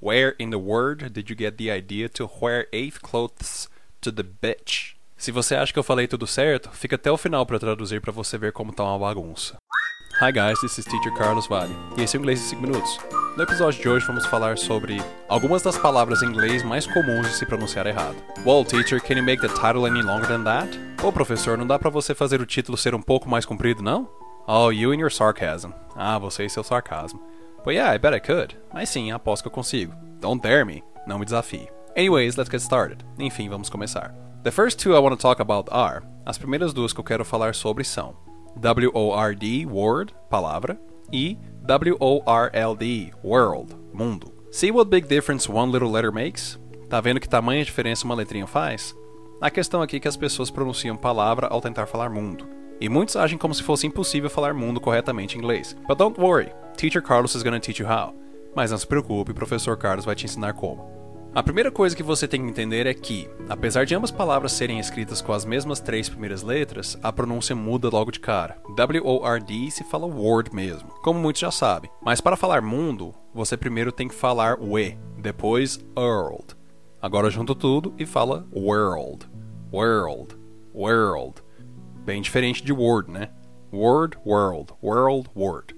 Where in the world did you get the idea to wear eighth clothes to the beach? Se você acha que eu falei tudo certo, fica até o final para traduzir para você ver como tá uma bagunça. Hi guys, this is Teacher Carlos Vale, e esse é o Inglês em 5 Minutos. No episódio de hoje vamos falar sobre algumas das palavras em inglês mais comuns de se pronunciar errado. Well, teacher, can you make the title any longer than that? Ô professor, não dá para você fazer o título ser um pouco mais comprido, não? Oh, you and your sarcasm. Ah, você e seu sarcasmo. But yeah, I bet I could. Mas sim, aposto que eu consigo. Don't dare me. Não me desafie. Anyways, let's get started. Enfim, vamos começar. The first two I want to talk about are. As primeiras duas que eu quero falar sobre são W-O-R-D, word, palavra, e W-O-R-L-D, world, mundo. See what big difference one little letter makes? Tá vendo que tamanha diferença uma letrinha faz? A questão aqui é que as pessoas pronunciam palavra ao tentar falar mundo. E muitos agem como se fosse impossível falar mundo corretamente em inglês. But don't worry, Teacher Carlos is gonna teach you how. Mas não se preocupe, o professor Carlos vai te ensinar como. A primeira coisa que você tem que entender é que, apesar de ambas palavras serem escritas com as mesmas três primeiras letras, a pronúncia muda logo de cara. W-O-R-D se fala word mesmo, como muitos já sabem. Mas para falar mundo, você primeiro tem que falar we, depois world. Agora junta tudo e fala world, world, world. Bem diferente de word, né? Word, world, world, word.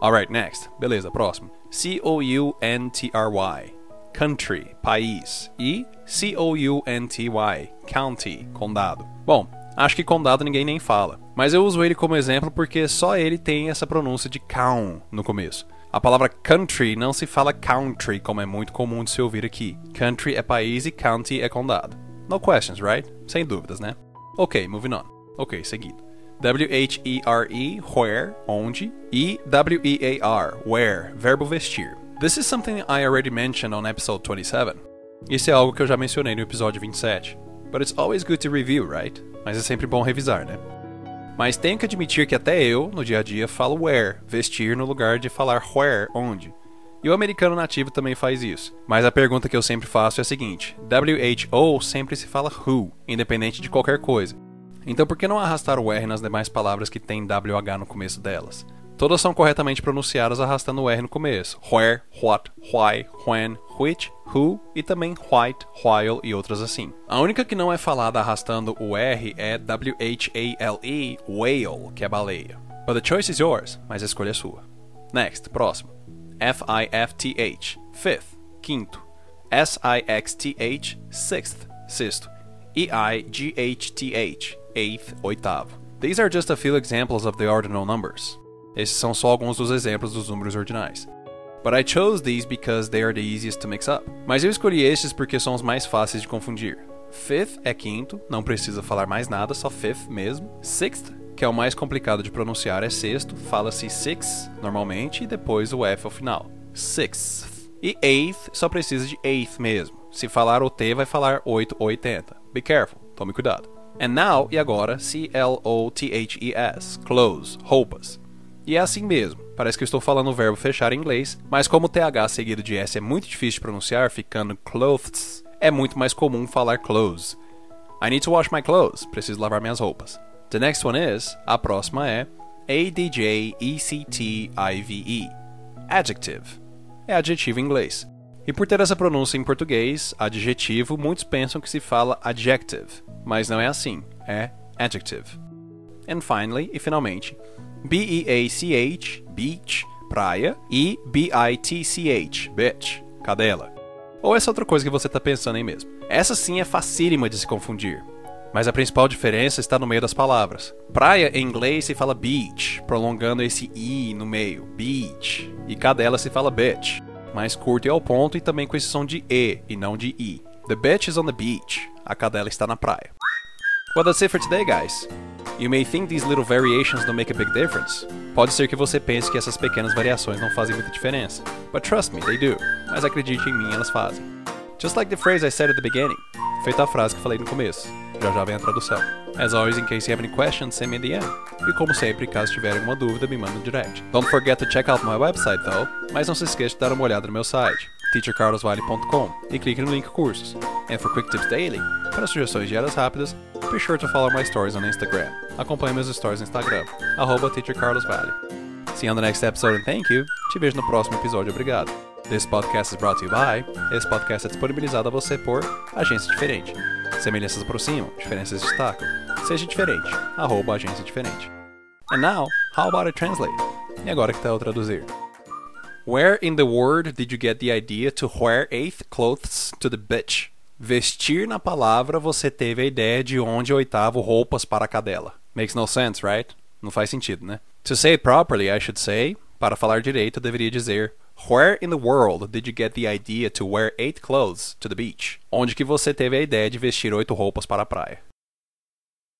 Alright, next. Beleza, próximo. C-O-U-N-T-R-Y. Country, país. E C-O-U-N-T-Y. County, condado. Bom, acho que condado ninguém nem fala. Mas eu uso ele como exemplo porque só ele tem essa pronúncia de count no começo. A palavra country não se fala country, como é muito comum de se ouvir aqui. Country é país e county é condado. No questions, right? Sem dúvidas, né? Ok, moving on. Ok, seguindo. W-H-E-R-E, where, onde, e W-E-A-R, where, verbo vestir. This is something I already mentioned on episode 27. Isso é algo que eu já mencionei no episódio 27. But it's always good to review, right? Mas é sempre bom revisar, né? Mas tenho que admitir que até eu, no dia a dia, falo where, vestir no lugar de falar where, onde. E o americano nativo também faz isso. Mas a pergunta que eu sempre faço é a seguinte: WHO sempre se fala who, independente de qualquer coisa. Então por que não arrastar o R nas demais palavras que têm WH no começo delas? Todas são corretamente pronunciadas arrastando o R no começo. Where, what, why, when, which, who e também white, while e outras assim. A única que não é falada arrastando o R é W-H-A-L-E, whale, que é baleia. But the choice is yours, mas a escolha é sua. Next, próximo. F-I-F-T-H, fifth, quinto. S-I-X-T-H, sixth, sexto. E-I-G-H-T-H, eighth, oitavo. These are just a few examples of the ordinal numbers. Esses são só alguns dos exemplos dos números ordinais. But I chose these because they are the easiest to mix up. Mas eu escolhi estes porque são os mais fáceis de confundir. Fifth é quinto, não precisa falar mais nada, só fifth mesmo. Sixth, que é o mais complicado de pronunciar, é sexto, fala-se six normalmente e depois o F ao final. Sixth. E eighth só precisa de eighth mesmo. Se falar o T, vai falar 8 ou 80. Be careful, tome cuidado. And now, e agora, C-L-O-T-H-E-S, clothes, roupas. E é assim mesmo. Parece que eu estou falando o verbo fechar em inglês, mas como o TH seguido de S é muito difícil de pronunciar, ficando clothes, é muito mais comum falar clothes. I need to wash my clothes. Preciso lavar minhas roupas. The next one is, a próxima é A-D-J-E-C-T-I-V-E. Adjective. É adjetivo em inglês. E por ter essa pronúncia em português, adjetivo, muitos pensam que se fala adjective, mas não é assim, é adjective. And finally, e finalmente, B-E-A-C-H, beach, praia, e B-I-T-C-H, bitch, cadela. Ou essa outra coisa que você está pensando aí mesmo. Essa sim é facílima de se confundir. Mas a principal diferença está no meio das palavras. Praia em inglês se fala beach, prolongando esse i no meio, beach. E cadela se fala bitch, mais curto e ao ponto e também com esse som de e e não de i. The bitch is on the beach. A cadela está na praia. Well, that's it for today, guys. You may think these little variations don't make a big difference. Pode ser que você pense que essas pequenas variações não fazem muita diferença. But trust me, they do. Mas acredite em mim, elas fazem. Just like the phrase I said at the beginning. Feita a frase que falei no começo. Já já vem a tradução. As always, in case you have any questions, send me the end. E como sempre, caso tiverem alguma dúvida, me manda um direct. Don't forget to check out my website though, mas não se esqueça de dar uma olhada no meu site, teachercarlosvale.com, e clique no link cursos. And for quick tips daily, para sugestões diárias rápidas, be sure to follow my stories on Instagram. Acompanhe meus stories no Instagram, arroba teachercarlosvale. See you on the next episode and thank you. Te vejo no próximo episódio, obrigado. This podcast is brought to you by. Esse podcast é disponibilizado a você por Agência Diferente. Semelhanças aproximam, diferenças destacam. Seja diferente, arroba agência diferente. And now, how about I translate? E agora que tal eu traduzir? Where in the world did you get the idea to wear eighth clothes to the bitch? Vestir na palavra você teve a ideia de onde oitavo roupas para a cadela. Makes no sense, right? Não faz sentido, né? To say it properly, I should say, para falar direito, eu deveria dizer Where in the world did you get the idea to wear eight clothes to the beach? Onde que você teve a ideia de vestir oito roupas para a praia?